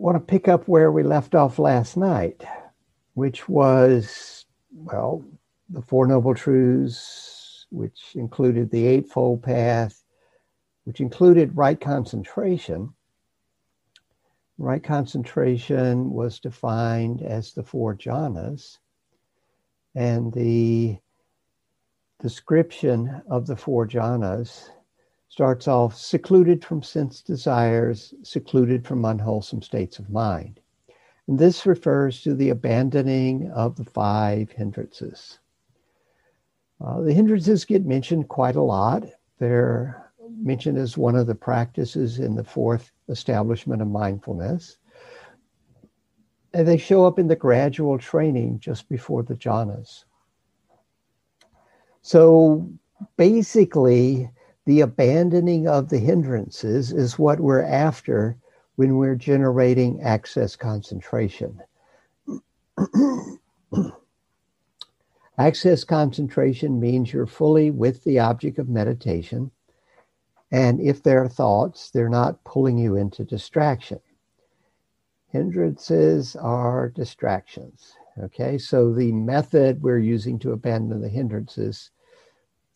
want to pick up where we left off last night, which was, well, the Four Noble Truths, which included the Eightfold Path, which included right concentration. Right concentration was defined as the four jhanas, and the description of the four jhanas starts off secluded from sense desires, secluded from unwholesome states of mind. And this refers to the abandoning of the five hindrances. Uh, the hindrances get mentioned quite a lot. They're mentioned as one of the practices in the fourth establishment of mindfulness. And they show up in the gradual training just before the jhanas. So basically, the abandoning of the hindrances is what we're after when we're generating access concentration. access concentration means you're fully with the object of meditation. And if there are thoughts, they're not pulling you into distraction. Hindrances are distractions. Okay, so the method we're using to abandon the hindrances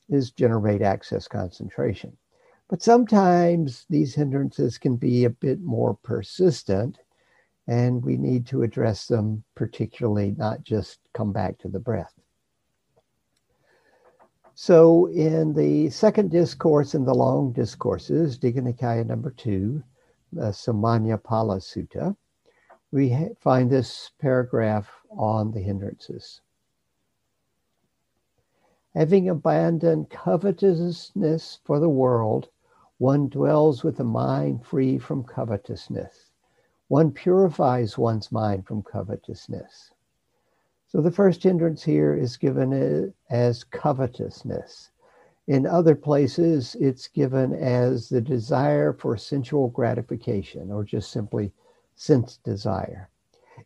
is generate access concentration. But sometimes these hindrances can be a bit more persistent, and we need to address them, particularly not just come back to the breath. So, in the second discourse in the long discourses, Digha Nikaya number two, uh, the Samannaphala Sutta, we find this paragraph on the hindrances. Having abandoned covetousness for the world, one dwells with a mind free from covetousness. One purifies one's mind from covetousness. So the first hindrance here is given as covetousness. In other places, it's given as the desire for sensual gratification or just simply sense desire.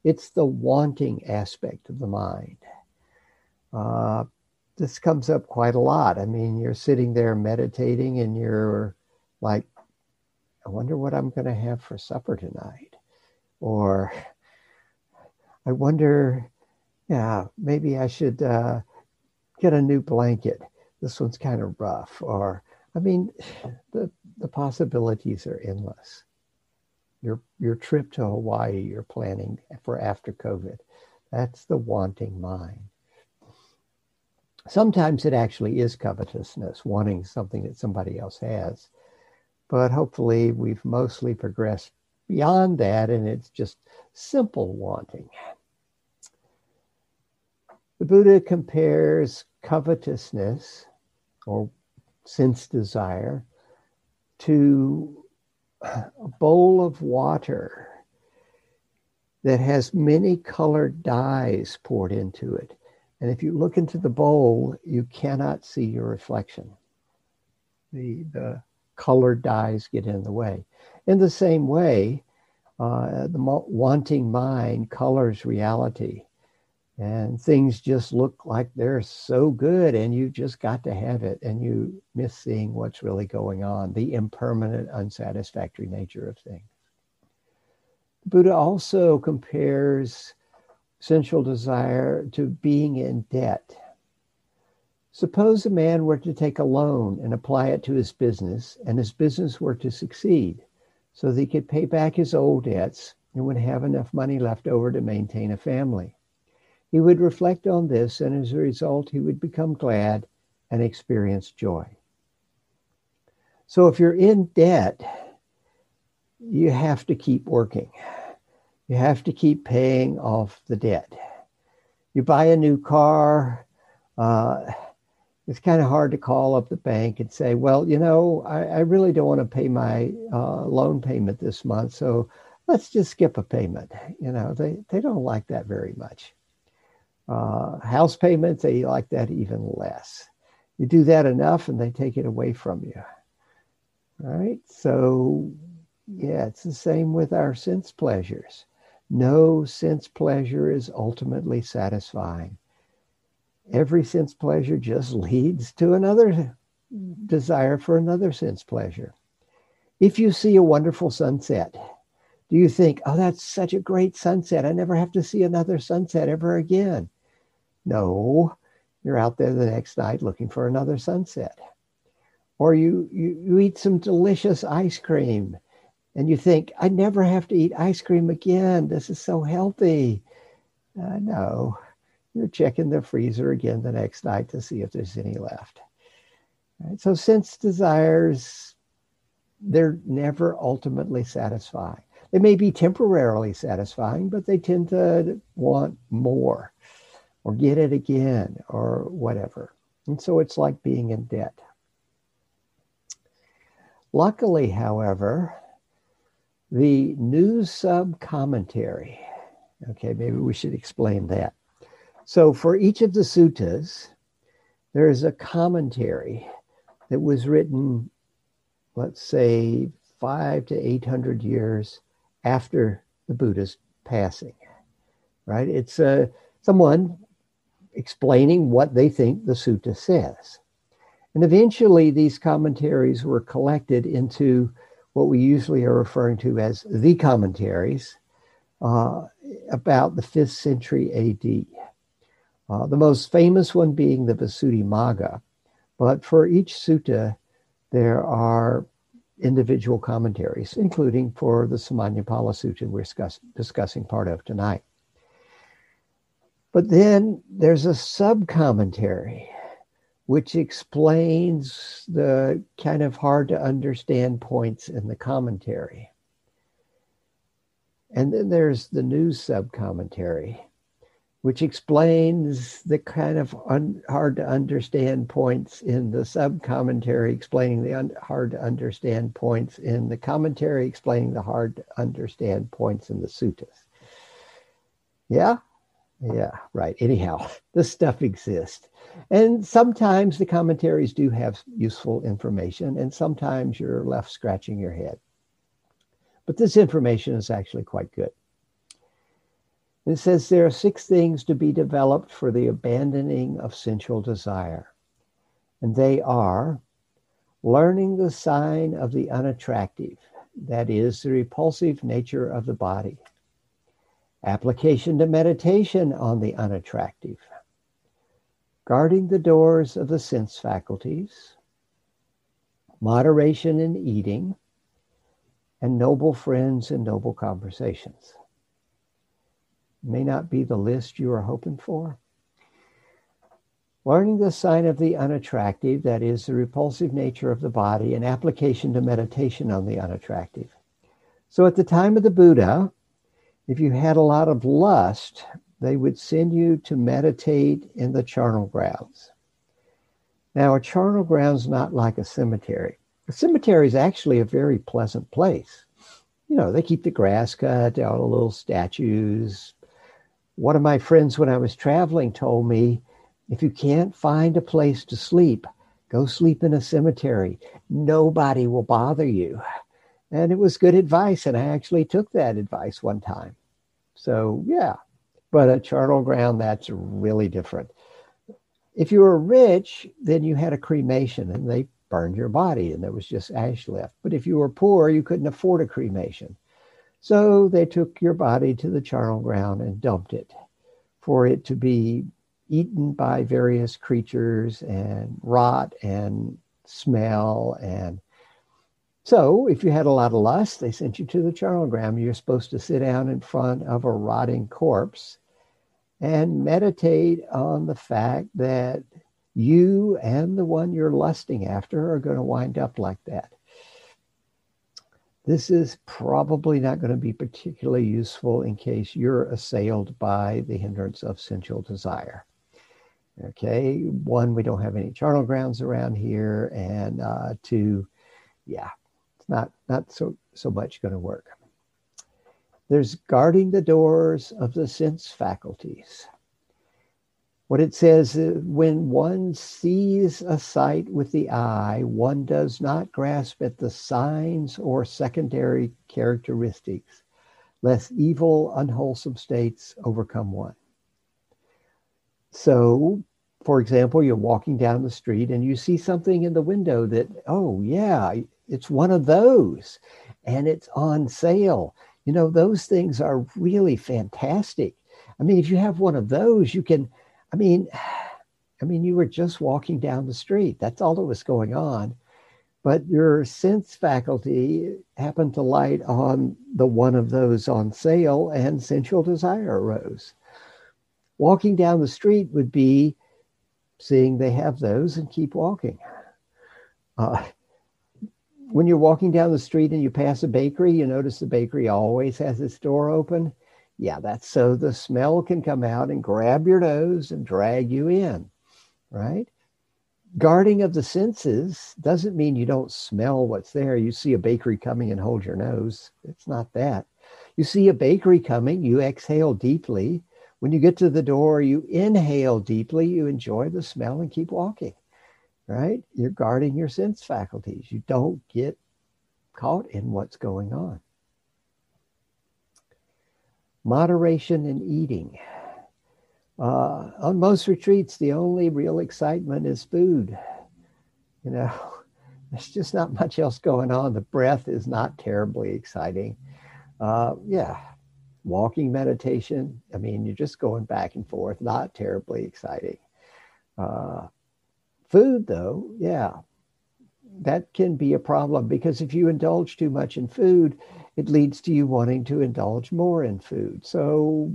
It's the wanting aspect of the mind. Uh, this comes up quite a lot. I mean, you're sitting there meditating and you're like, I wonder what I'm going to have for supper tonight. Or I wonder, yeah, maybe I should uh, get a new blanket. This one's kind of rough. Or, I mean, the, the possibilities are endless. Your, your trip to Hawaii, you're planning for after COVID. That's the wanting mind. Sometimes it actually is covetousness, wanting something that somebody else has. But hopefully, we've mostly progressed beyond that, and it's just simple wanting. The Buddha compares covetousness or sense desire to a bowl of water that has many colored dyes poured into it. And if you look into the bowl, you cannot see your reflection. The, the colored dyes get in the way. In the same way, uh, the wanting mind colors reality. And things just look like they're so good, and you just got to have it, and you miss seeing what's really going on, the impermanent, unsatisfactory nature of things. Buddha also compares sensual desire to being in debt. Suppose a man were to take a loan and apply it to his business, and his business were to succeed so that he could pay back his old debts and would have enough money left over to maintain a family. He would reflect on this, and as a result, he would become glad and experience joy. So if you're in debt, you have to keep working. You have to keep paying off the debt. You buy a new car, uh, it's kind of hard to call up the bank and say, well, you know, I, I really don't want to pay my uh, loan payment this month, so let's just skip a payment. You know, they, they don't like that very much. Uh, house payments, they like that even less. You do that enough and they take it away from you. All right. So, yeah, it's the same with our sense pleasures. No sense pleasure is ultimately satisfying. Every sense pleasure just leads to another desire for another sense pleasure. If you see a wonderful sunset, Do you think, oh, that's such a great sunset. I never have to see another sunset ever again? No, you're out there the next night looking for another sunset. Or you, you, you eat some delicious ice cream and you think, I never have to eat ice cream again. This is so healthy. Uh, no, you're checking the freezer again the next night to see if there's any left. Right? So, sense desires, they're never ultimately satisfying. They may be temporarily satisfying, but they tend to want more or get it again or whatever. And so it's like being in debt. Luckily, however, the new sub commentary, okay, maybe we should explain that. So for each of the suttas, there is a commentary that was written, let's say, five to 800 years after the Buddha's passing, right? It's uh, someone explaining what they think the sutta says. And eventually, these commentaries were collected into what we usually are referring to as the commentaries uh, about the 5th century AD. Uh, the most famous one being the Visuddhimagga. But for each sutta, there are individual commentaries, including for the Samannaphala Sutta we're discuss, discussing part of tonight. But then there's a sub commentary which explains the kind of hard to understand points in the commentary. And then there's the new sub commentary, which explains the kind of un- hard to understand points in the sub commentary, explaining the un- hard to understand points in the commentary, explaining the hard to understand points in the suttas. Yeah? Yeah, right. Anyhow, this stuff exists. And sometimes the commentaries do have useful information, and sometimes you're left scratching your head. But this information is actually quite good. It says there are six things to be developed for the abandoning of sensual desire. And they are learning the sign of the unattractive, that is, the repulsive nature of the body, application to meditation on the unattractive, guarding the doors of the sense faculties, moderation in eating, and noble friends and noble conversations may not be the list you are hoping for. Learning the sign of the unattractive, that is, the repulsive nature of the body, and application to meditation on the unattractive. So at the time of the Buddha, if you had a lot of lust, they would send you to meditate in the charnel grounds. Now, a charnel ground is not like a cemetery. A cemetery is actually a very pleasant place. You know, they keep the grass cut, all the little statues, one of my friends, when I was traveling, told me if you can't find a place to sleep, go sleep in a cemetery. Nobody will bother you. And it was good advice. And I actually took that advice one time. So, yeah. But a charnel ground, that's really different. If you were rich, then you had a cremation and they burned your body and there was just ash left. But if you were poor, you couldn't afford a cremation. So they took your body to the charnel ground and dumped it for it to be eaten by various creatures and rot and smell. And so, if you had a lot of lust, they sent you to the charnel ground. You're supposed to sit down in front of a rotting corpse and meditate on the fact that you and the one you're lusting after are going to wind up like that. This is probably not going to be particularly useful in case you're assailed by the hindrance of sensual desire. Okay, one, we don't have any charnel grounds around here, and uh, two, yeah, not not so so much going to work. There's guarding the doors of the sense faculties what it says uh, when one sees a sight with the eye, one does not grasp at the signs or secondary characteristics, lest evil, unwholesome states overcome one. So, for example, you're walking down the street and you see something in the window that, oh, yeah, it's one of those and it's on sale. You know, those things are really fantastic. I mean, if you have one of those, you can, I mean, I mean, you were just walking down the street. That's all that was going on. But your sense faculty happened to light on the one of those on sale, and sensual desire arose. Walking down the street would be seeing they have those and keep walking. Uh, when you're walking down the street and you pass a bakery, you notice the bakery always has its door open. Yeah, that's so the smell can come out and grab your nose and drag you in right? Guarding of the senses doesn't mean you don't smell what's there. You see a bakery coming and hold your nose. It's not that. You see a bakery coming, you exhale deeply. When you get to the door, you inhale deeply, you enjoy the smell and keep walking, right? You're guarding your sense faculties. You don't get caught in what's going on. Moderation in eating. Uh, on most retreats, the only real excitement is food. You know, there's just not much else going on. The breath is not terribly exciting. Uh, yeah, walking meditation. I mean, you're just going back and forth, not terribly exciting. Uh, food, though, yeah, that can be a problem because if you indulge too much in food, it leads to you wanting to indulge more in food. So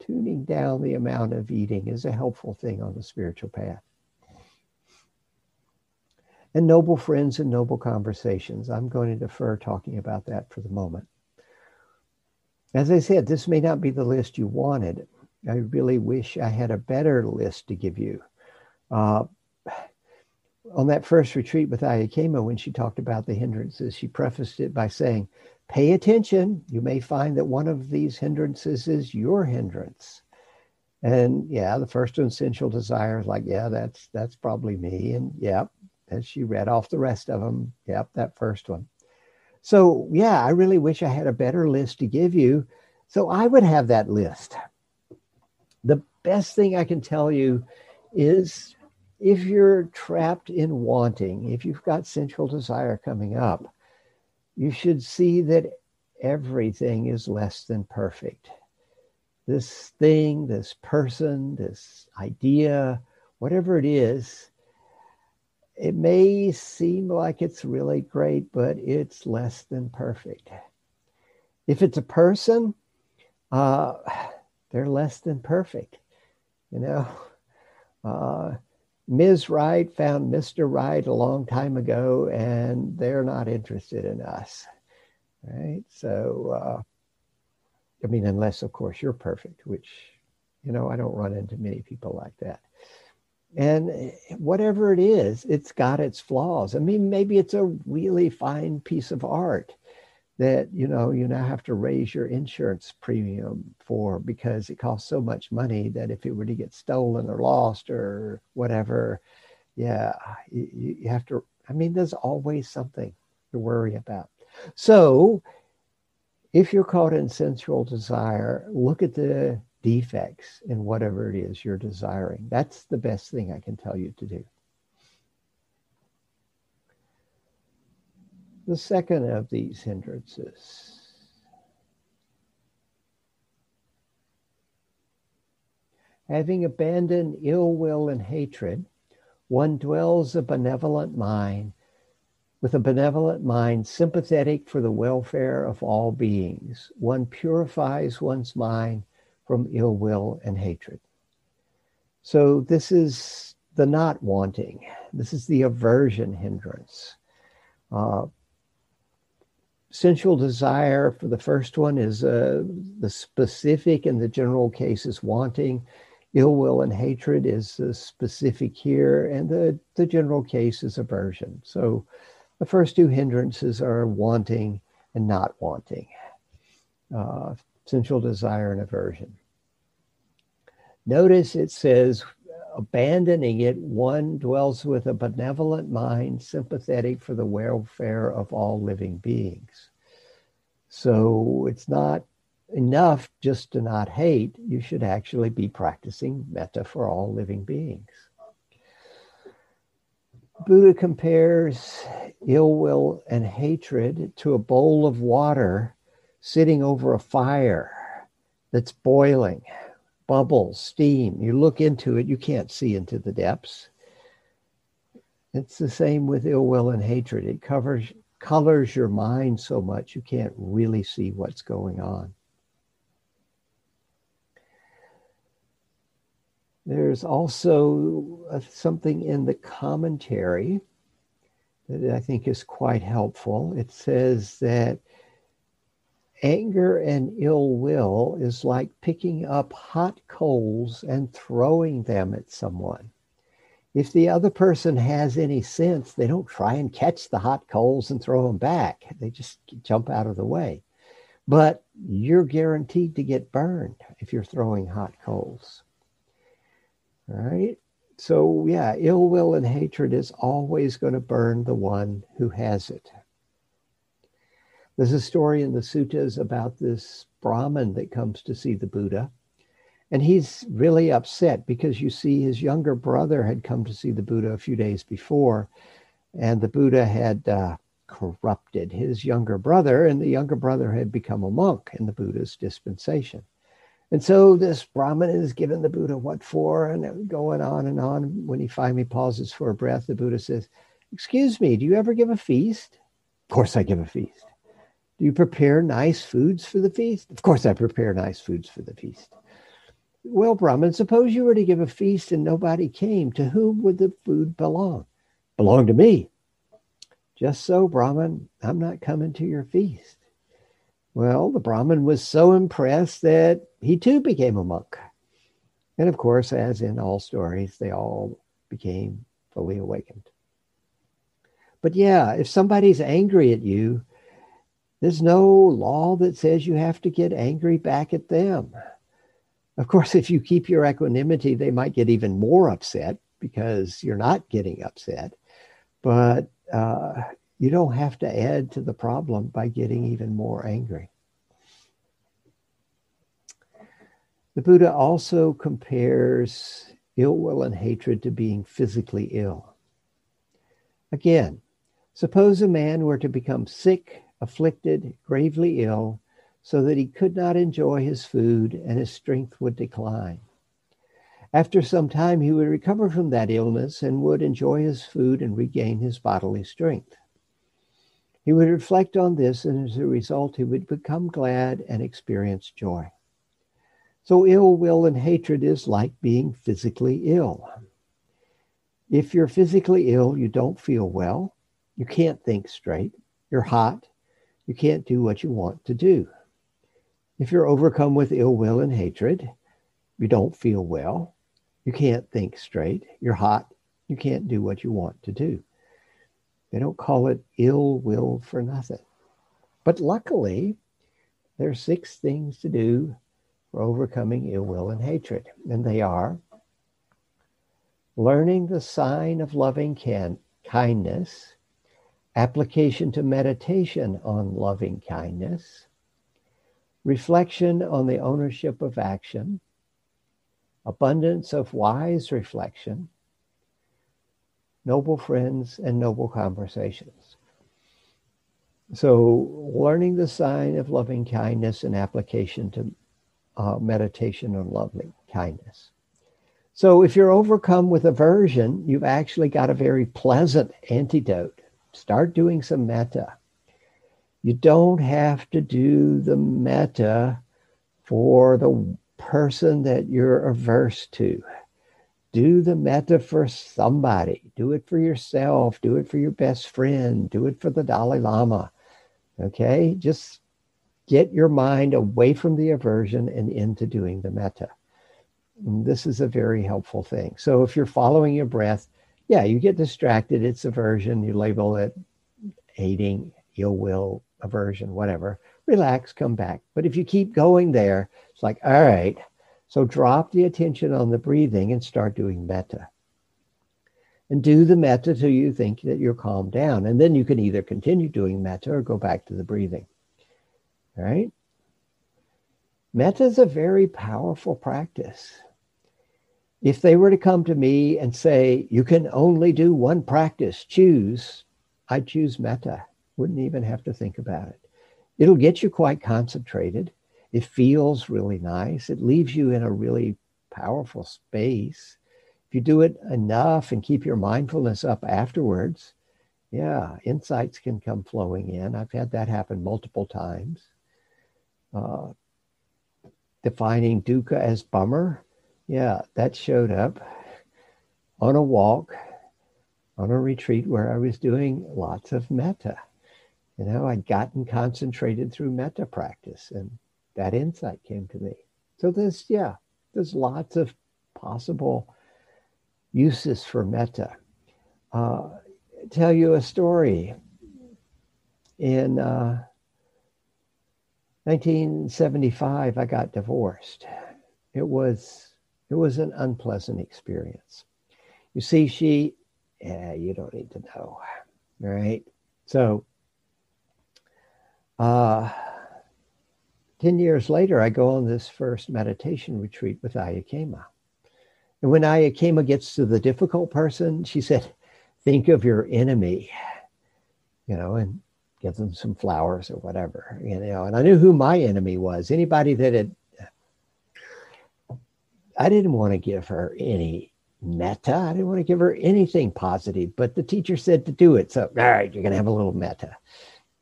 tuning down the amount of eating is a helpful thing on the spiritual path. And noble friends and noble conversations. I'm going to defer talking about that for the moment. As I said, this may not be the list you wanted. I really wish I had a better list to give you. Uh, on that first retreat with Ayya Khema, when she talked about the hindrances, she prefaced it by saying, Pay attention. You may find that one of these hindrances is your hindrance. And yeah, the first essential desire, is like, yeah, that's that's probably me. And yep, as she read off the rest of them, yep, that first one. So yeah, I really wish I had a better list to give you. So I would have that list. The best thing I can tell you is if you're trapped in wanting, if you've got sensual desire coming up, you should see that everything is less than perfect. This thing, this person, this idea, whatever it is, it may seem like it's really great, but it's less than perfect. If it's a person, uh, they're less than perfect. You know, uh, Ms. Right found Mr. Right a long time ago, and they're not interested in us. Right. So, uh, I mean, unless, of course, you're perfect, which, you know, I don't run into many people like that. And whatever it is, it's got its flaws. I mean, maybe it's a really fine piece of art that you know you now have to raise your insurance premium for because it costs so much money that if it were to get stolen or lost or whatever yeah you, you have to i mean there's always something to worry about. So if you're caught in sensual desire look at the defects in whatever it is you're desiring. That's the best thing i can tell you to do the second of these hindrances. Having abandoned ill will and hatred, one dwells a benevolent mind, with a benevolent mind sympathetic for the welfare of all beings. One purifies one's mind from ill will and hatred. So, this is the not wanting, this is the aversion hindrance. Uh, sensual desire for the first one is uh, the specific and the general case is wanting. Ill will and hatred is the specific here and the, the general case is aversion. So the first two hindrances are wanting and not wanting uh, sensual desire and aversion. Notice it says abandoning it, one dwells with a benevolent mind, sympathetic for the welfare of all living beings. So it's not enough just to not hate. You should actually be practicing metta for all living beings. Buddha compares ill will and hatred to a bowl of water sitting over a fire that's boiling, bubbles, steam. You look into it, you can't see into the depths. It's the same with ill will and hatred. It covers colors your mind so much you can't really see what's going on. There's also uh, something in the commentary that I think is quite helpful. It says that anger and ill will is like picking up hot coals and throwing them at someone. If the other person has any sense, they don't try and catch the hot coals and throw them back. They just jump out of the way. But you're guaranteed to get burned if you're throwing hot coals. All right. So, yeah, ill will and hatred is always going to burn the one who has it. There's a story in the suttas about this Brahmin that comes to see the Buddha. And he's really upset because you see, his younger brother had come to see the Buddha a few days before, and the Buddha had uh, corrupted his younger brother, and the younger brother had become a monk in the Buddha's dispensation. And so this Brahmin is giving the Buddha what for, and going on and on. When he finally pauses for a breath, the Buddha says, Excuse me, do you ever give a feast? Of course, I give a feast. Do you prepare nice foods for the feast? Of course, I prepare nice foods for the feast. Well, Brahman, suppose you were to give a feast and nobody came. To whom would the food belong? Belong to me. Just so, Brahman, I'm not coming to your feast. Well, the Brahman was so impressed that he too became a monk. And of course, as in all stories, they all became fully awakened. But yeah, if somebody's angry at you, there's no law that says you have to get angry back at them. Of course, if you keep your equanimity, they might get even more upset because you're not getting upset. But uh, you don't have to add to the problem by getting even more angry. The Buddha also compares ill will and hatred to being physically ill. Again, suppose a man were to become sick, afflicted, gravely ill, so that he could not enjoy his food and his strength would decline. After some time, he would recover from that illness and would enjoy his food and regain his bodily strength. He would reflect on this, and as a result, he would become glad and experience joy. So, ill will and hatred is like being physically ill. If you're physically ill, you don't feel well, you can't think straight, you're hot, you can't do what you want to do. If you're overcome with ill will and hatred, you don't feel well, you can't think straight, you're hot, you can't do what you want to do. They don't call it ill will for nothing. But luckily, there are six things to do for overcoming ill will and hatred. And they are learning the sign of loving can- kindness, application to meditation on loving kindness, reflection on the ownership of action, abundance of wise reflection, noble friends, and noble conversations. So, learning the sign of loving kindness and application to uh, meditation on loving kindness. So, if you're overcome with aversion, you've actually got a very pleasant antidote. Start doing some metta. You don't have to do the metta for the person that you're averse to do the metta for somebody. Do it for yourself. Do it for your best friend. Do it for the Dalai Lama. Okay? Just get your mind away from the aversion and into doing the metta. And this is a very helpful thing. So if you're following your breath, yeah, you get distracted. It's aversion. You label it hating, ill will, aversion, whatever. Relax, come back. But if you keep going there, it's like, all right, so drop the attention on the breathing and start doing metta. And do the metta till you think that you're calmed down. And then you can either continue doing metta or go back to the breathing. All right? Metta is a very powerful practice. If they were to come to me and say, you can only do one practice, choose, I'd choose metta. Wouldn't even have to think about it. It'll get you quite concentrated. It feels really nice. It leaves you in a really powerful space. If you do it enough and keep your mindfulness up afterwards, yeah, insights can come flowing in. I've had that happen multiple times. Uh, defining dukkha as bummer, yeah, that showed up on a walk, on a retreat where I was doing lots of metta. You know, I'd gotten concentrated through metta practice, and that insight came to me. So there's, yeah, there's lots of possible uses for metta. Uh, tell you a story. In uh, 1975, I got divorced. It was it was an unpleasant experience. You see, she, yeah, you don't need to know, right? So, uh, 10 years later, I go on this first meditation retreat with Ayya Khema. And when Ayya Khema gets to the difficult person, she said, think of your enemy, you know, and give them some flowers or whatever, you know. And I knew who my enemy was. Anybody that had, I didn't want to give her any metta. I didn't want to give her anything positive, but the teacher said to do it. So, all right, you're going to have a little metta.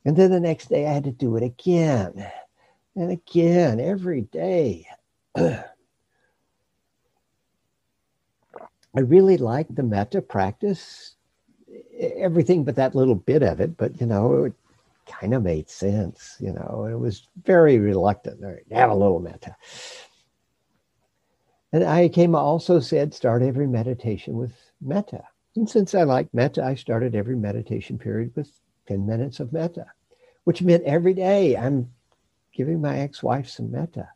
And then the next day I had to do it again and again every day. I really liked the metta practice everything but that little bit of it, but you know, it kind of made sense. You know, it was very reluctant. to have a little metta. And Ayya Khema also said, start every meditation with metta. And since I like metta, I started every meditation period with 10 minutes of metta, which meant every day I'm giving my ex-wife some metta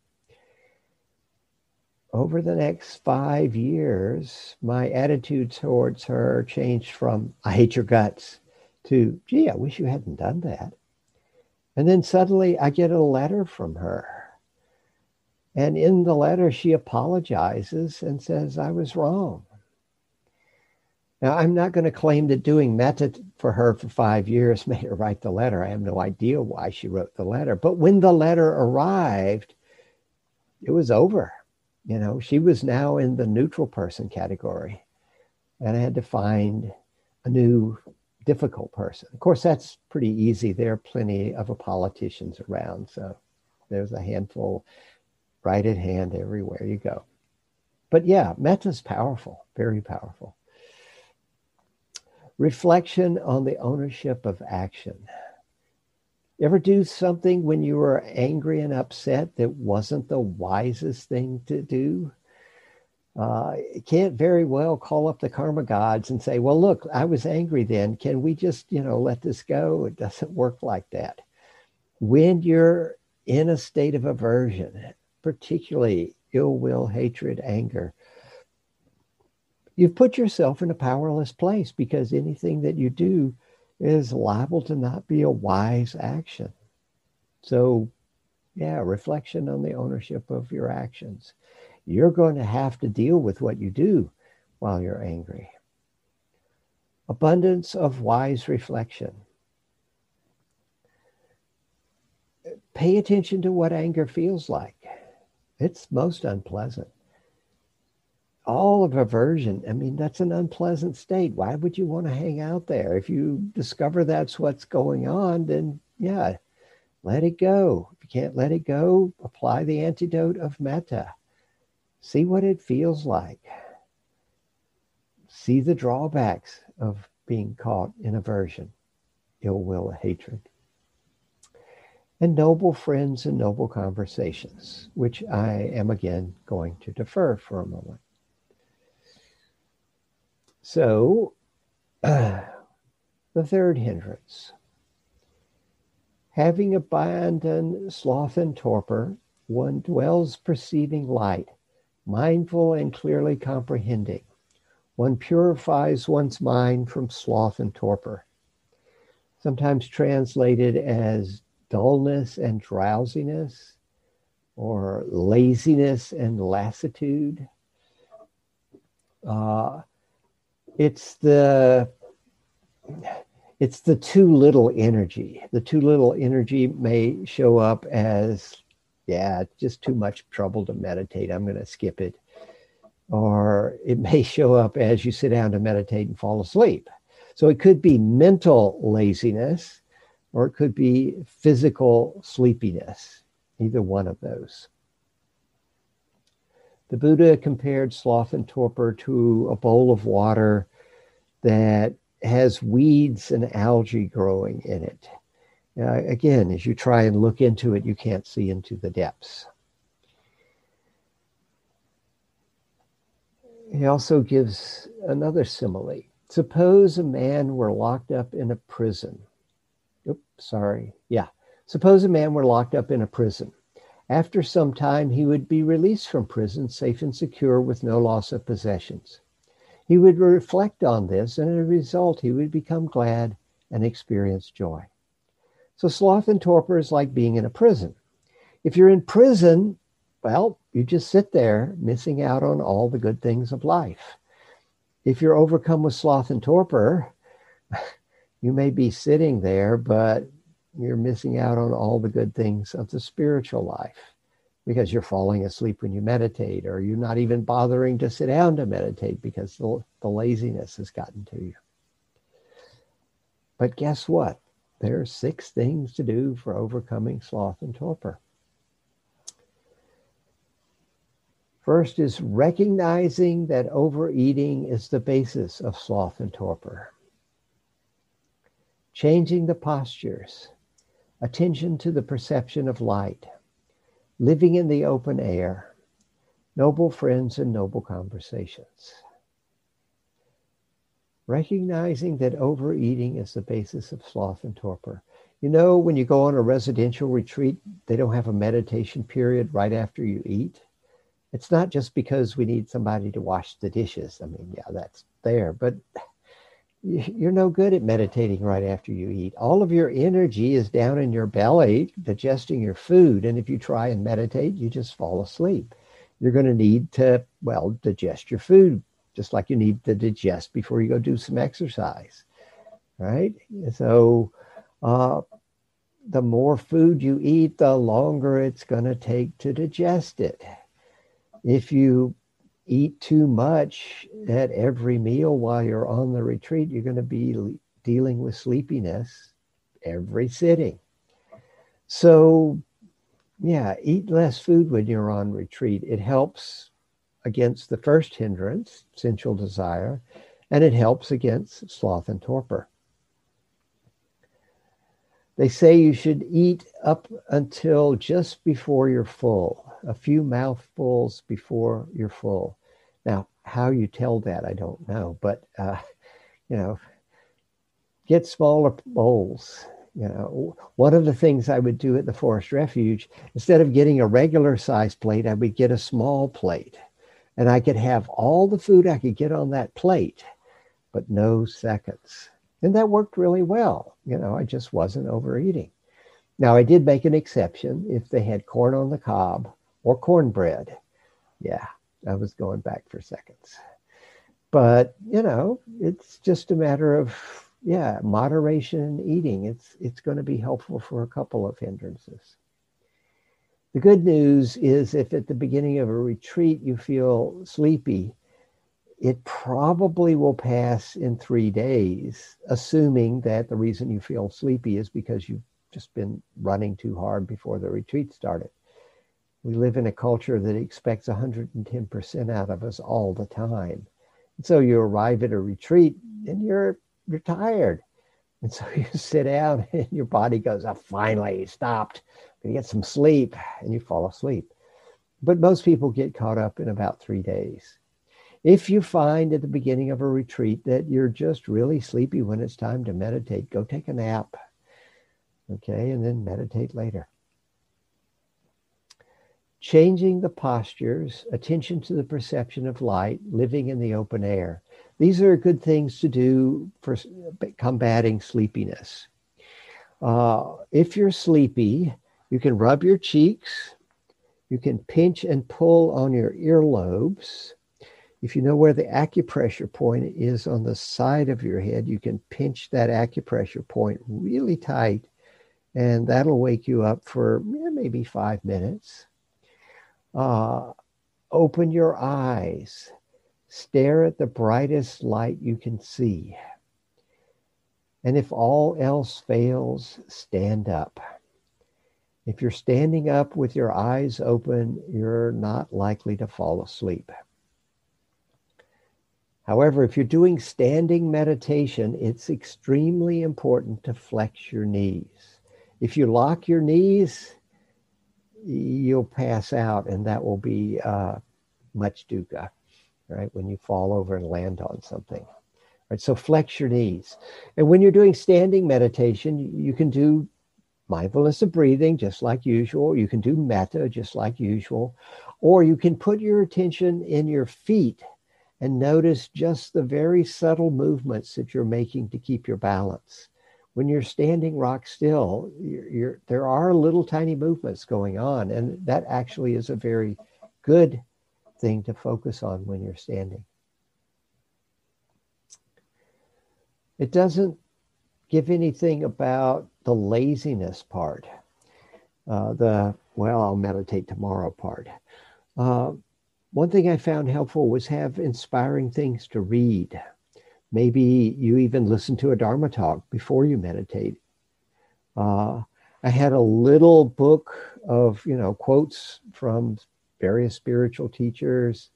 over the next five years, my attitude towards her changed from, I hate your guts, to, gee, I wish you hadn't done that. And then suddenly I get a letter from her. And in the letter, she apologizes and says, I was wrong. Now, I'm not going to claim that doing metta for her for five years made her write the letter. I have no idea why she wrote the letter. But when the letter arrived, it was over you know, she was now in the neutral person category. And I had to find a new difficult person. Of course, that's pretty easy. There are plenty of politicians around. So there's a handful right at hand everywhere you go. But yeah, metta's powerful, very powerful. Reflection on the ownership of action. Ever do something when you were angry and upset that wasn't the wisest thing to do? Uh, can't very well call up the karma gods and say, well, look, I was angry then. Can we just, you know, let this go? It doesn't work like that. When you're in a state of aversion, particularly ill will, hatred, anger, you've put yourself in a powerless place because anything that you do is liable to not be a wise action. So, yeah, reflection on the ownership of your actions. You're going to have to deal with what you do while you're angry. Abundance of wise reflection. Pay attention to what anger feels like. It's most unpleasant all of aversion, I mean, that's an unpleasant state. Why would you want to hang out there? If you discover that's what's going on, then yeah, let it go. If you can't let it go, apply the antidote of metta. See what it feels like. See the drawbacks of being caught in aversion, ill will, hatred. And noble friends and noble conversations, which I am again going to defer for a moment. So, uh, the third hindrance. Having abandoned sloth and torpor, one dwells perceiving light, mindful and clearly comprehending. One purifies one's mind from sloth and torpor, sometimes translated as dullness and drowsiness, or laziness and lassitude Uh, it's the it's the too little energy. The too little energy may show up as, yeah, just too much trouble to meditate. I'm going to skip it. Or it may show up as you sit down to meditate and fall asleep. So it could be mental laziness or it could be physical sleepiness, either one of those. The Buddha compared sloth and torpor to a bowl of water that has weeds and algae growing in it. Uh, again, as you try and look into it, you can't see into the depths. He also gives another simile. Suppose a man were locked up in a prison. Sorry. Yeah. Suppose a man were locked up in a prison. After some time, he would be released from prison, safe and secure, with no loss of possessions. He would reflect on this, and as a result, he would become glad and experience joy. So, sloth and torpor is like being in a prison. If you're in prison, well, you just sit there missing out on all the good things of life. If you're overcome with sloth and torpor, you may be sitting there, but you're missing out on all the good things of the spiritual life because you're falling asleep when you meditate, or you're not even bothering to sit down to meditate because the, the laziness has gotten to you. But guess what? There are six things to do for overcoming sloth and torpor. First is recognizing that overeating is the basis of sloth and torpor. Changing the postures, attention to the perception of light, living in the open air, noble friends and noble conversations. Recognizing that overeating is the basis of sloth and torpor. You know, when you go on a residential retreat, they don't have a meditation period right after you eat. It's not just because we need somebody to wash the dishes. I mean, yeah, that's there, but you're no good at meditating right after you eat. All of your energy is down in your belly, digesting your food. And if you try and meditate, you just fall asleep. You're going to need to, well, digest your food, just like you need to digest before you go do some exercise, right? So, uh, the more food you eat, the longer it's going to take to digest it. If you eat too much at every meal while you're on the retreat, you're going to be dealing with sleepiness every sitting. So, yeah, eat less food when you're on retreat. It helps against the first hindrance, sensual desire, and it helps against sloth and torpor. They say you should eat up until just before you're full a few mouthfuls before you're full. Now, how you tell that, I don't know, but uh, you know, get smaller bowls. You know, one of the things I would do at the Forest Refuge, instead of getting a regular size plate, I would get a small plate, and I could have all the food I could get on that plate, but no seconds. And that worked really well. You know, I just wasn't overeating. Now, I did make an exception if they had corn on the cob or cornbread. Yeah, I was going back for seconds. But, you know, it's just a matter of, yeah, moderation in eating. It's, it's going to be helpful for a couple of hindrances. The good news is if at the beginning of a retreat you feel sleepy, it probably will pass in three days, assuming that the reason you feel sleepy is because you've just been running too hard before the retreat started. We live in a culture that expects 110% out of us all the time. And so you arrive at a retreat and you're you're tired. And so you sit down and your body goes, oh, finally, stopped. You get some sleep and you fall asleep. But most people get caught up in about three days. If you find at the beginning of a retreat that you're just really sleepy when it's time to meditate, go take a nap. Okay, and then meditate later changing the postures, attention to the perception of light, living in the open air. These are good things to do for combating sleepiness. Uh, if you're sleepy, you can rub your cheeks, you can pinch and pull on your earlobes, If you know where the acupressure point is on the side of your head, you can pinch that acupressure point really tight, and that'll wake you up for maybe five minutes. Uh, open your eyes, stare at the brightest light you can see. And if all else fails, stand up. If you're standing up with your eyes open, you're not likely to fall asleep. However, if you're doing standing meditation, it's extremely important to flex your knees. If you lock your knees, you'll pass out, and that will be uh, much dukkha, right? When you fall over and land on something. Right? So flex your knees. And when you're doing standing meditation, you can do mindfulness of breathing just like usual. You can do metta just like usual. Or you can put your attention in your feet and notice just the very subtle movements that you're making to keep your balance. When you're standing rock still, you're, you're, there are little tiny movements going on, and that actually is a very good thing to focus on when you're standing. It doesn't give anything about the laziness part, uh, the, well, I'll meditate tomorrow part. Uh, one thing I found helpful was have inspiring things to read. Maybe you even listen to a Dharma talk before you meditate. Uh, I had a little book of, you know, quotes from various spiritual teachers.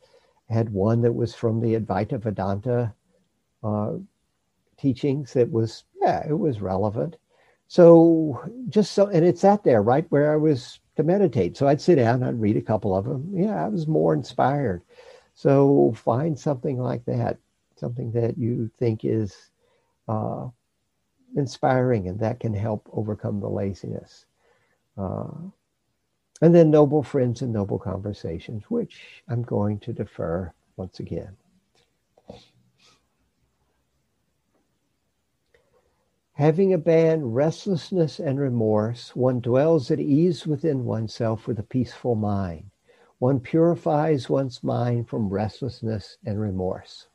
I had one that was from the Advaita Vedanta uh, teachings that was, yeah, it was relevant. So just so, and it sat there right where I was to meditate. So I'd sit down, I'd read a couple of them. Yeah, I was more inspired. So find something like that, something that you think is uh, inspiring and that can help overcome the laziness. Uh, and then noble friends and noble conversations, which I'm going to defer once again. Having abandoned restlessness and remorse, one dwells at ease within oneself with a peaceful mind. One purifies one's mind from restlessness and remorse.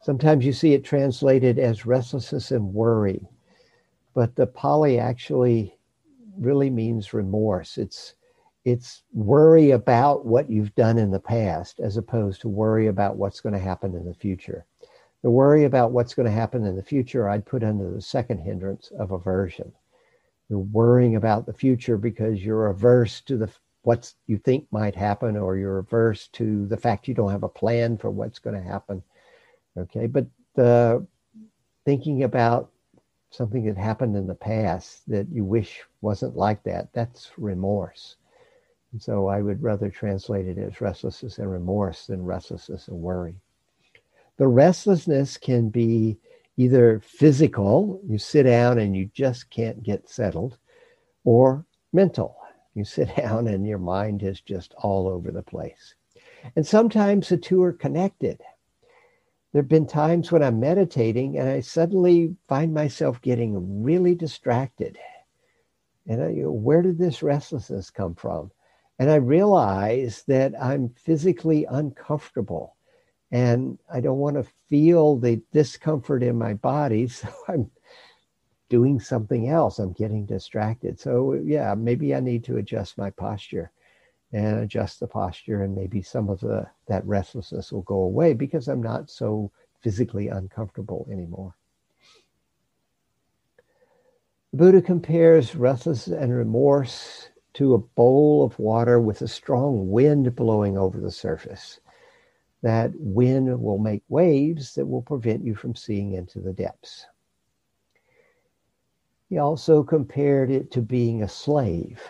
Sometimes you see it translated as restlessness and worry, but the Pali actually really means remorse. It's it's worry about what you've done in the past as opposed to worry about what's going to happen in the future. The worry about what's going to happen in the future, I'd put under the second hindrance of aversion. You're worrying about the future because you're averse to the what you think might happen, or you're averse to the fact you don't have a plan for what's going to happen. Okay, but the thinking about something that happened in the past that you wish wasn't like that, that's remorse. And so I would rather translate it as restlessness and remorse than restlessness and worry. The restlessness can be either physical, you sit down and you just can't get settled, or mental. You sit down and your mind is just all over the place. And sometimes the two are connected. There have been times when I'm meditating and I suddenly find myself getting really distracted. And I, you know, where did this restlessness come from? And I realize that I'm physically uncomfortable and I don't want to feel the discomfort in my body. So I'm doing something else. I'm getting distracted. So, yeah, maybe I need to adjust my posture and adjust the posture, and maybe some of the that restlessness will go away because I'm not so physically uncomfortable anymore. The Buddha compares restlessness and remorse to a bowl of water with a strong wind blowing over the surface that wind will make waves that will prevent you from seeing into the depths. He also compared it to being a slave.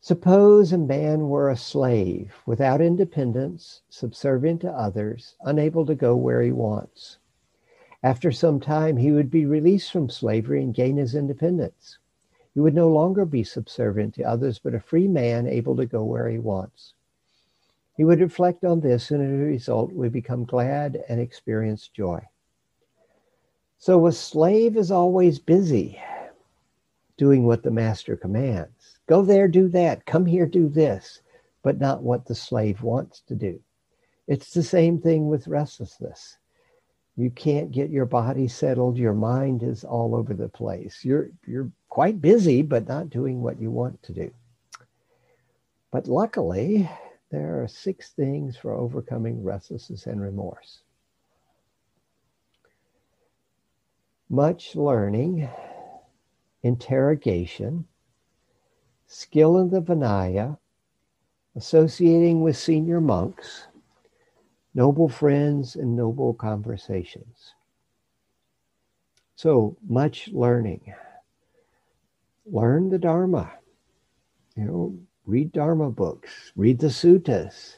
Suppose a man were a slave without independence, subservient to others, unable to go where he wants. After some time, he would be released from slavery and gain his independence. He would no longer be subservient to others, but a free man able to go where he wants. He would reflect on this, and as a result, would become glad and experience joy. So a slave is always busy doing what the master commands. Go there, do that. Come here, do this, but not what the slave wants to do. It's the same thing with restlessness. You can't get your body settled. Your mind is all over the place. You're, you're quite busy, but not doing what you want to do. But luckily, there are six things for overcoming restlessness and remorse. Much learning, interrogation, skill in the Vinaya, associating with senior monks, noble friends, and noble conversations. So much learning. Learn the Dharma. You know, read Dharma books, read the suttas.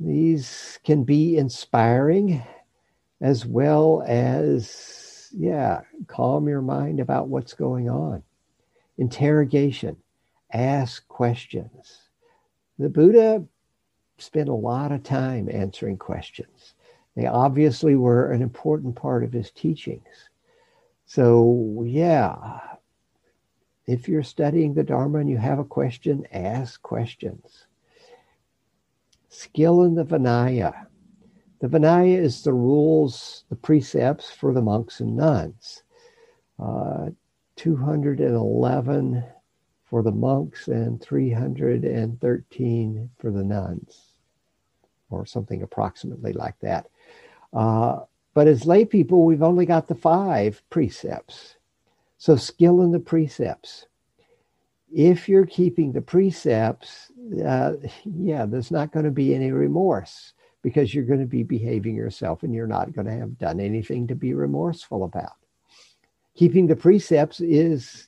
These can be inspiring as well as, yeah, calm your mind about what's going on. Interrogation, ask questions. The Buddha spent a lot of time answering questions. They obviously were an important part of his teachings. So, yeah, if you're studying the Dharma and you have a question, ask questions. Skill in the Vinaya. The Vinaya is the rules, the precepts for the monks and nuns. Uh, 211 for the monks and 313 for the nuns, or something approximately like that. Uh, but as lay people, we've only got the five precepts. So, skill in the precepts. If you're keeping the precepts, uh, yeah, there's not going to be any remorse because you're going to be behaving yourself and you're not going to have done anything to be remorseful about. Keeping the precepts is,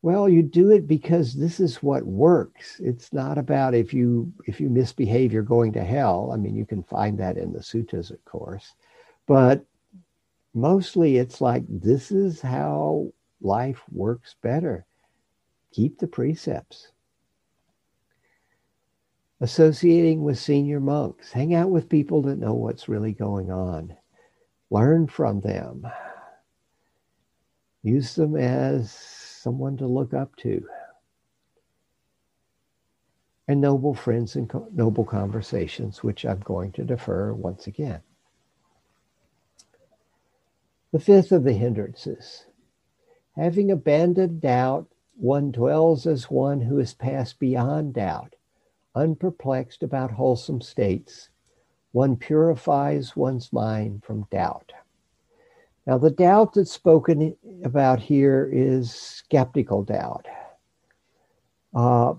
well, you do it because this is what works. It's not about if you if you misbehave, you're going to hell. I mean, you can find that in the suttas, of course, but mostly it's like this is how life works better. Keep the precepts. Associating with senior monks, hang out with people that know what's really going on. Learn from them. Use them as someone to look up to. And noble friends and co- noble conversations, which I'm going to defer once again. The fifth of the hindrances Having abandoned doubt, one dwells as one who has passed beyond doubt, unperplexed about wholesome states. One purifies one's mind from doubt. Now, the doubt that's spoken about here is skeptical doubt. Uh,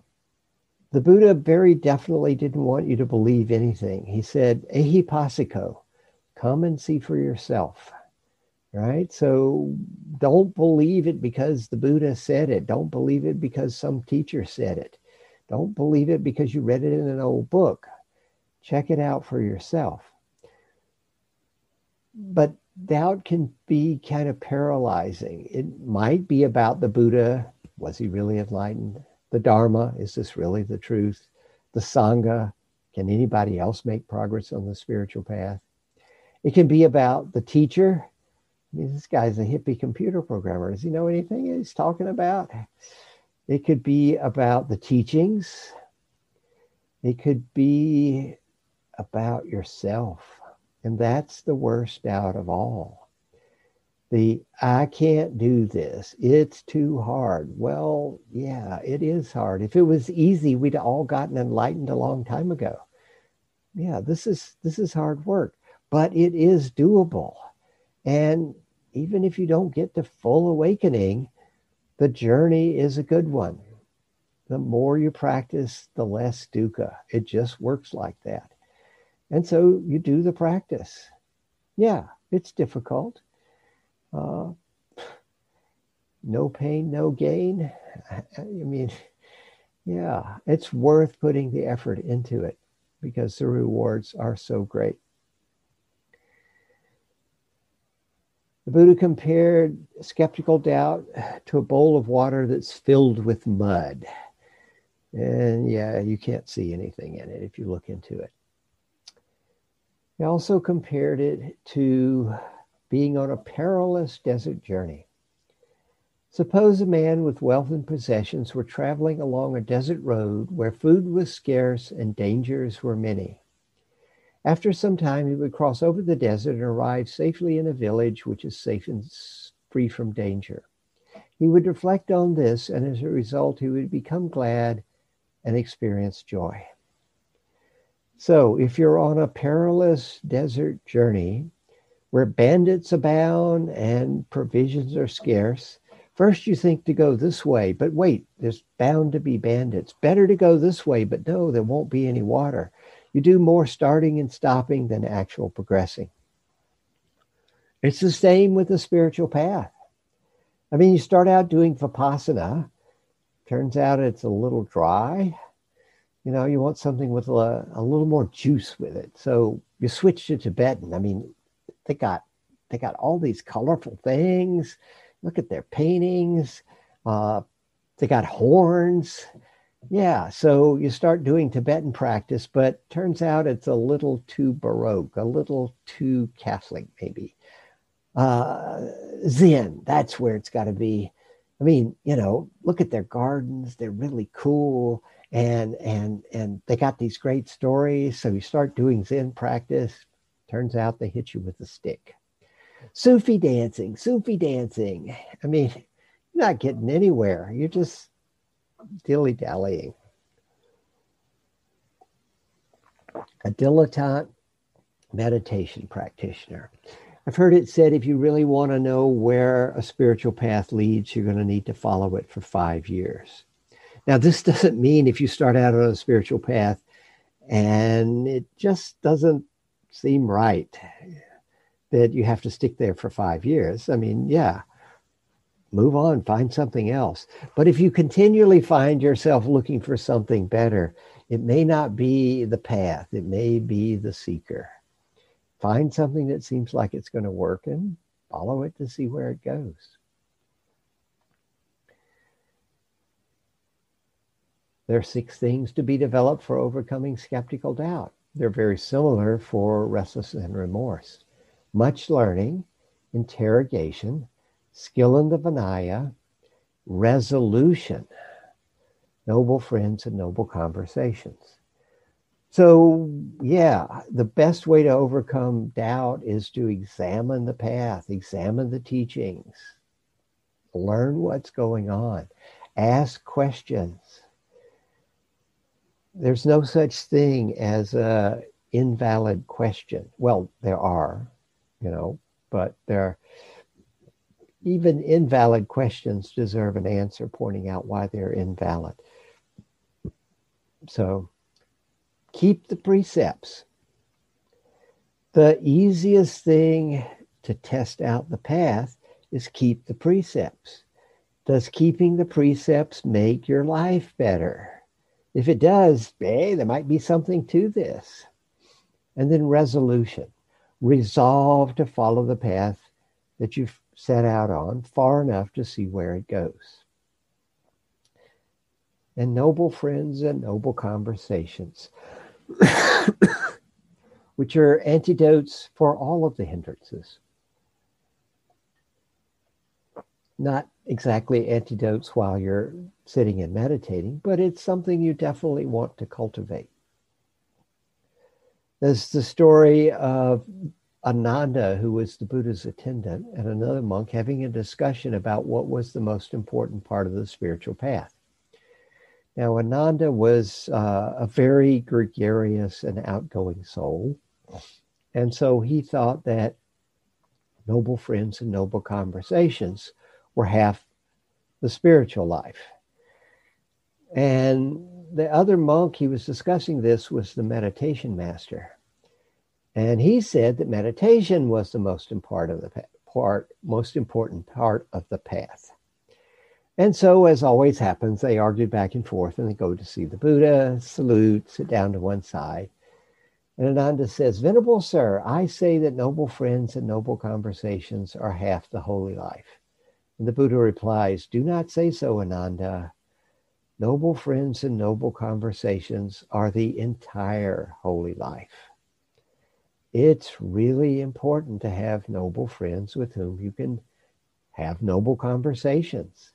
the Buddha very definitely didn't want you to believe anything. He said, Ehipassiko, come and see for yourself right? So don't believe it because the Buddha said it. Don't believe it because some teacher said it. Don't believe it because you read it in an old book. Check it out for yourself. But doubt can be kind of paralyzing. It might be about the Buddha. Was he really enlightened? The Dharma, is this really the truth? The Sangha, can anybody else make progress on the spiritual path? It can be about the teacher This guy's a hippie computer programmer. Does he know anything he's talking about? It could be about the teachings. It could be about yourself. And that's the worst doubt of all. The I can't do this. It's too hard. Well, yeah, it is hard. If it was easy, we'd all gotten enlightened a long time ago. Yeah, this is this is hard work, but it is doable. And even if you don't get to full awakening, the journey is a good one. The more you practice, the less dukkha. It just works like that. And so you do the practice. Yeah, it's difficult. Uh, no pain, no gain. I mean, yeah, it's worth putting the effort into it because the rewards are so great. The Buddha compared skeptical doubt to a bowl of water that's filled with mud. And yeah, you can't see anything in it if you look into it. He also compared it to being on a perilous desert journey. Suppose a man with wealth and possessions were traveling along a desert road where food was scarce and dangers were many. After some time, he would cross over the desert and arrive safely in a village which is safe and free from danger. He would reflect on this, and as a result, he would become glad and experience joy. So, if you're on a perilous desert journey where bandits abound and provisions are scarce, first you think to go this way, but wait, there's bound to be bandits. Better to go this way, but no, there won't be any water. You do more starting and stopping than actual progressing. It's the same with the spiritual path. I mean, you start out doing Vipassana, turns out it's a little dry. You know, you want something with a, a little more juice with it. So you switch to Tibetan. I mean, they got they got all these colorful things. Look at their paintings. Uh, they got horns. Yeah, so you start doing Tibetan practice, but turns out it's a little too Baroque, a little too Catholic, maybe. Uh, Zen, that's where it's got to be. I mean, you know, look at their gardens; they're really cool, and and and they got these great stories. So you start doing Zen practice. Turns out they hit you with a stick. Sufi dancing, Sufi dancing. I mean, you're not getting anywhere. You're just dilly dallying. A dilettante meditation practitioner. I've heard it said if you really want to know where a spiritual path leads, you're going to need to follow it for five years. Now, this doesn't mean if you start out on a spiritual path and it just doesn't seem right that you have to stick there for five years. I mean, yeah, move on, find something else. But if you continually find yourself looking for something better, it may not be the path, it may be the seeker. Find something that seems like it's going to work and follow it to see where it goes. There are six things to be developed for overcoming skeptical doubt. They're very similar for restlessness and remorse. Much learning, interrogation, skill in the Vinaya, resolution, noble friends, and noble conversations. So, yeah, the best way to overcome doubt is to examine the path, examine the teachings, learn what's going on, ask questions. There's no such thing as a invalid question. Well, there are, you know, but there even invalid questions deserve an answer pointing out why they're invalid. So, keep the precepts. The easiest thing to test out the path is keep the precepts. Does keeping the precepts make your life better? If it does, hey, there might be something to this. And then resolution. Resolve to follow the path that you've set out on far enough to see where it goes. And noble friends and noble conversations. which are antidotes for all of the hindrances. Not exactly antidotes while you're sitting and meditating, but it's something you definitely want to cultivate. There's the story of Ananda, who was the Buddha's attendant, and another monk having a discussion about what was the most important part of the spiritual path. Now, Ananda was uh, a very gregarious and outgoing soul. And so he thought that noble friends and noble conversations were half the spiritual life. And the other monk he was discussing this was the meditation master. And he said that meditation was the most important of the part, most important part of the path. And so, as always happens, they argued back and forth and they go to see the Buddha, salute, sit down to one side. And Ananda says, Venerable Sir, I say that noble friends and noble conversations are half the holy life. And the Buddha replies, Do not say so, Ananda. Noble friends and noble conversations are the entire holy life. It's really important to have noble friends with whom you can have noble conversations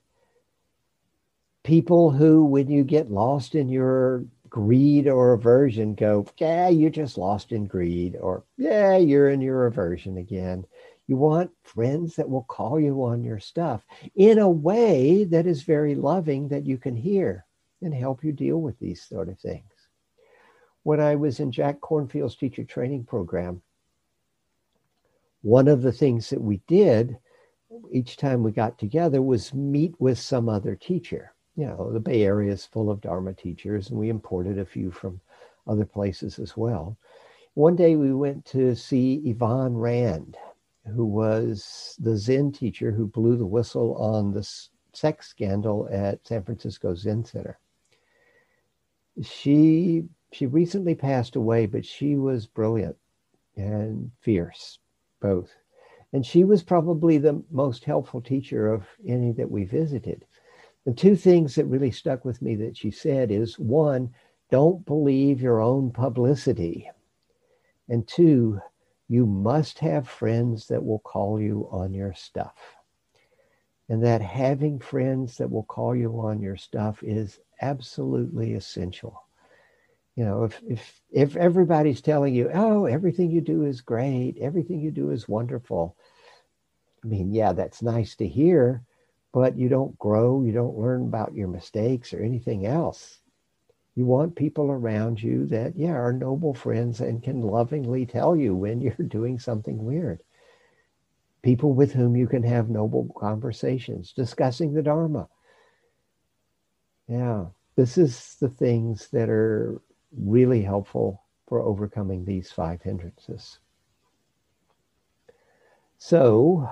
people who, when you get lost in your greed or aversion go, yeah, you're just lost in greed, or yeah, you're in your aversion again. You want friends that will call you on your stuff in a way that is very loving that you can hear and help you deal with these sort of things. When I was in Jack Kornfield's teacher training program, one of the things that we did each time we got together was meet with some other teacher. You know, the Bay Area is full of Dharma teachers, and we imported a few from other places as well. One day we went to see Yvonne Rand, who was the Zen teacher who blew the whistle on the sex scandal at San Francisco Zen Center. She she recently passed away, but she was brilliant and fierce, both. And she was probably the most helpful teacher of any that we visited. The two things that really stuck with me that she said is one, don't believe your own publicity. And two, you must have friends that will call you on your stuff. And that having friends that will call you on your stuff is absolutely essential. You know, if if if everybody's telling you, "Oh, everything you do is great, everything you do is wonderful," I mean, yeah, that's nice to hear, but you don't grow, you don't learn about your mistakes or anything else. You want people around you that, yeah, are noble friends and can lovingly tell you when you're doing something weird. People with whom you can have noble conversations, discussing the Dharma. Yeah, this is the things that are really helpful for overcoming these five hindrances. So,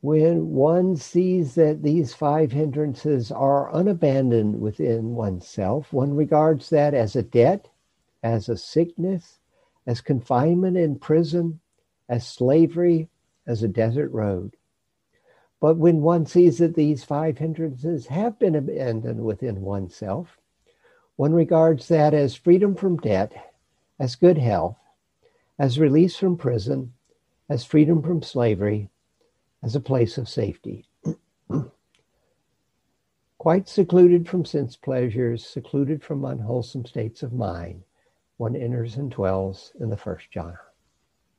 when one sees that these five hindrances are unabandoned within oneself, one regards that as a debt, as a sickness, as confinement in prison, as slavery, as a desert road. But when one sees that these five hindrances have been abandoned within oneself, one regards that as freedom from debt, as good health, as release from prison, as freedom from slavery, as a place of safety. Quite secluded from sense pleasures, secluded from unwholesome states of mind, one enters and dwells in the first jhana.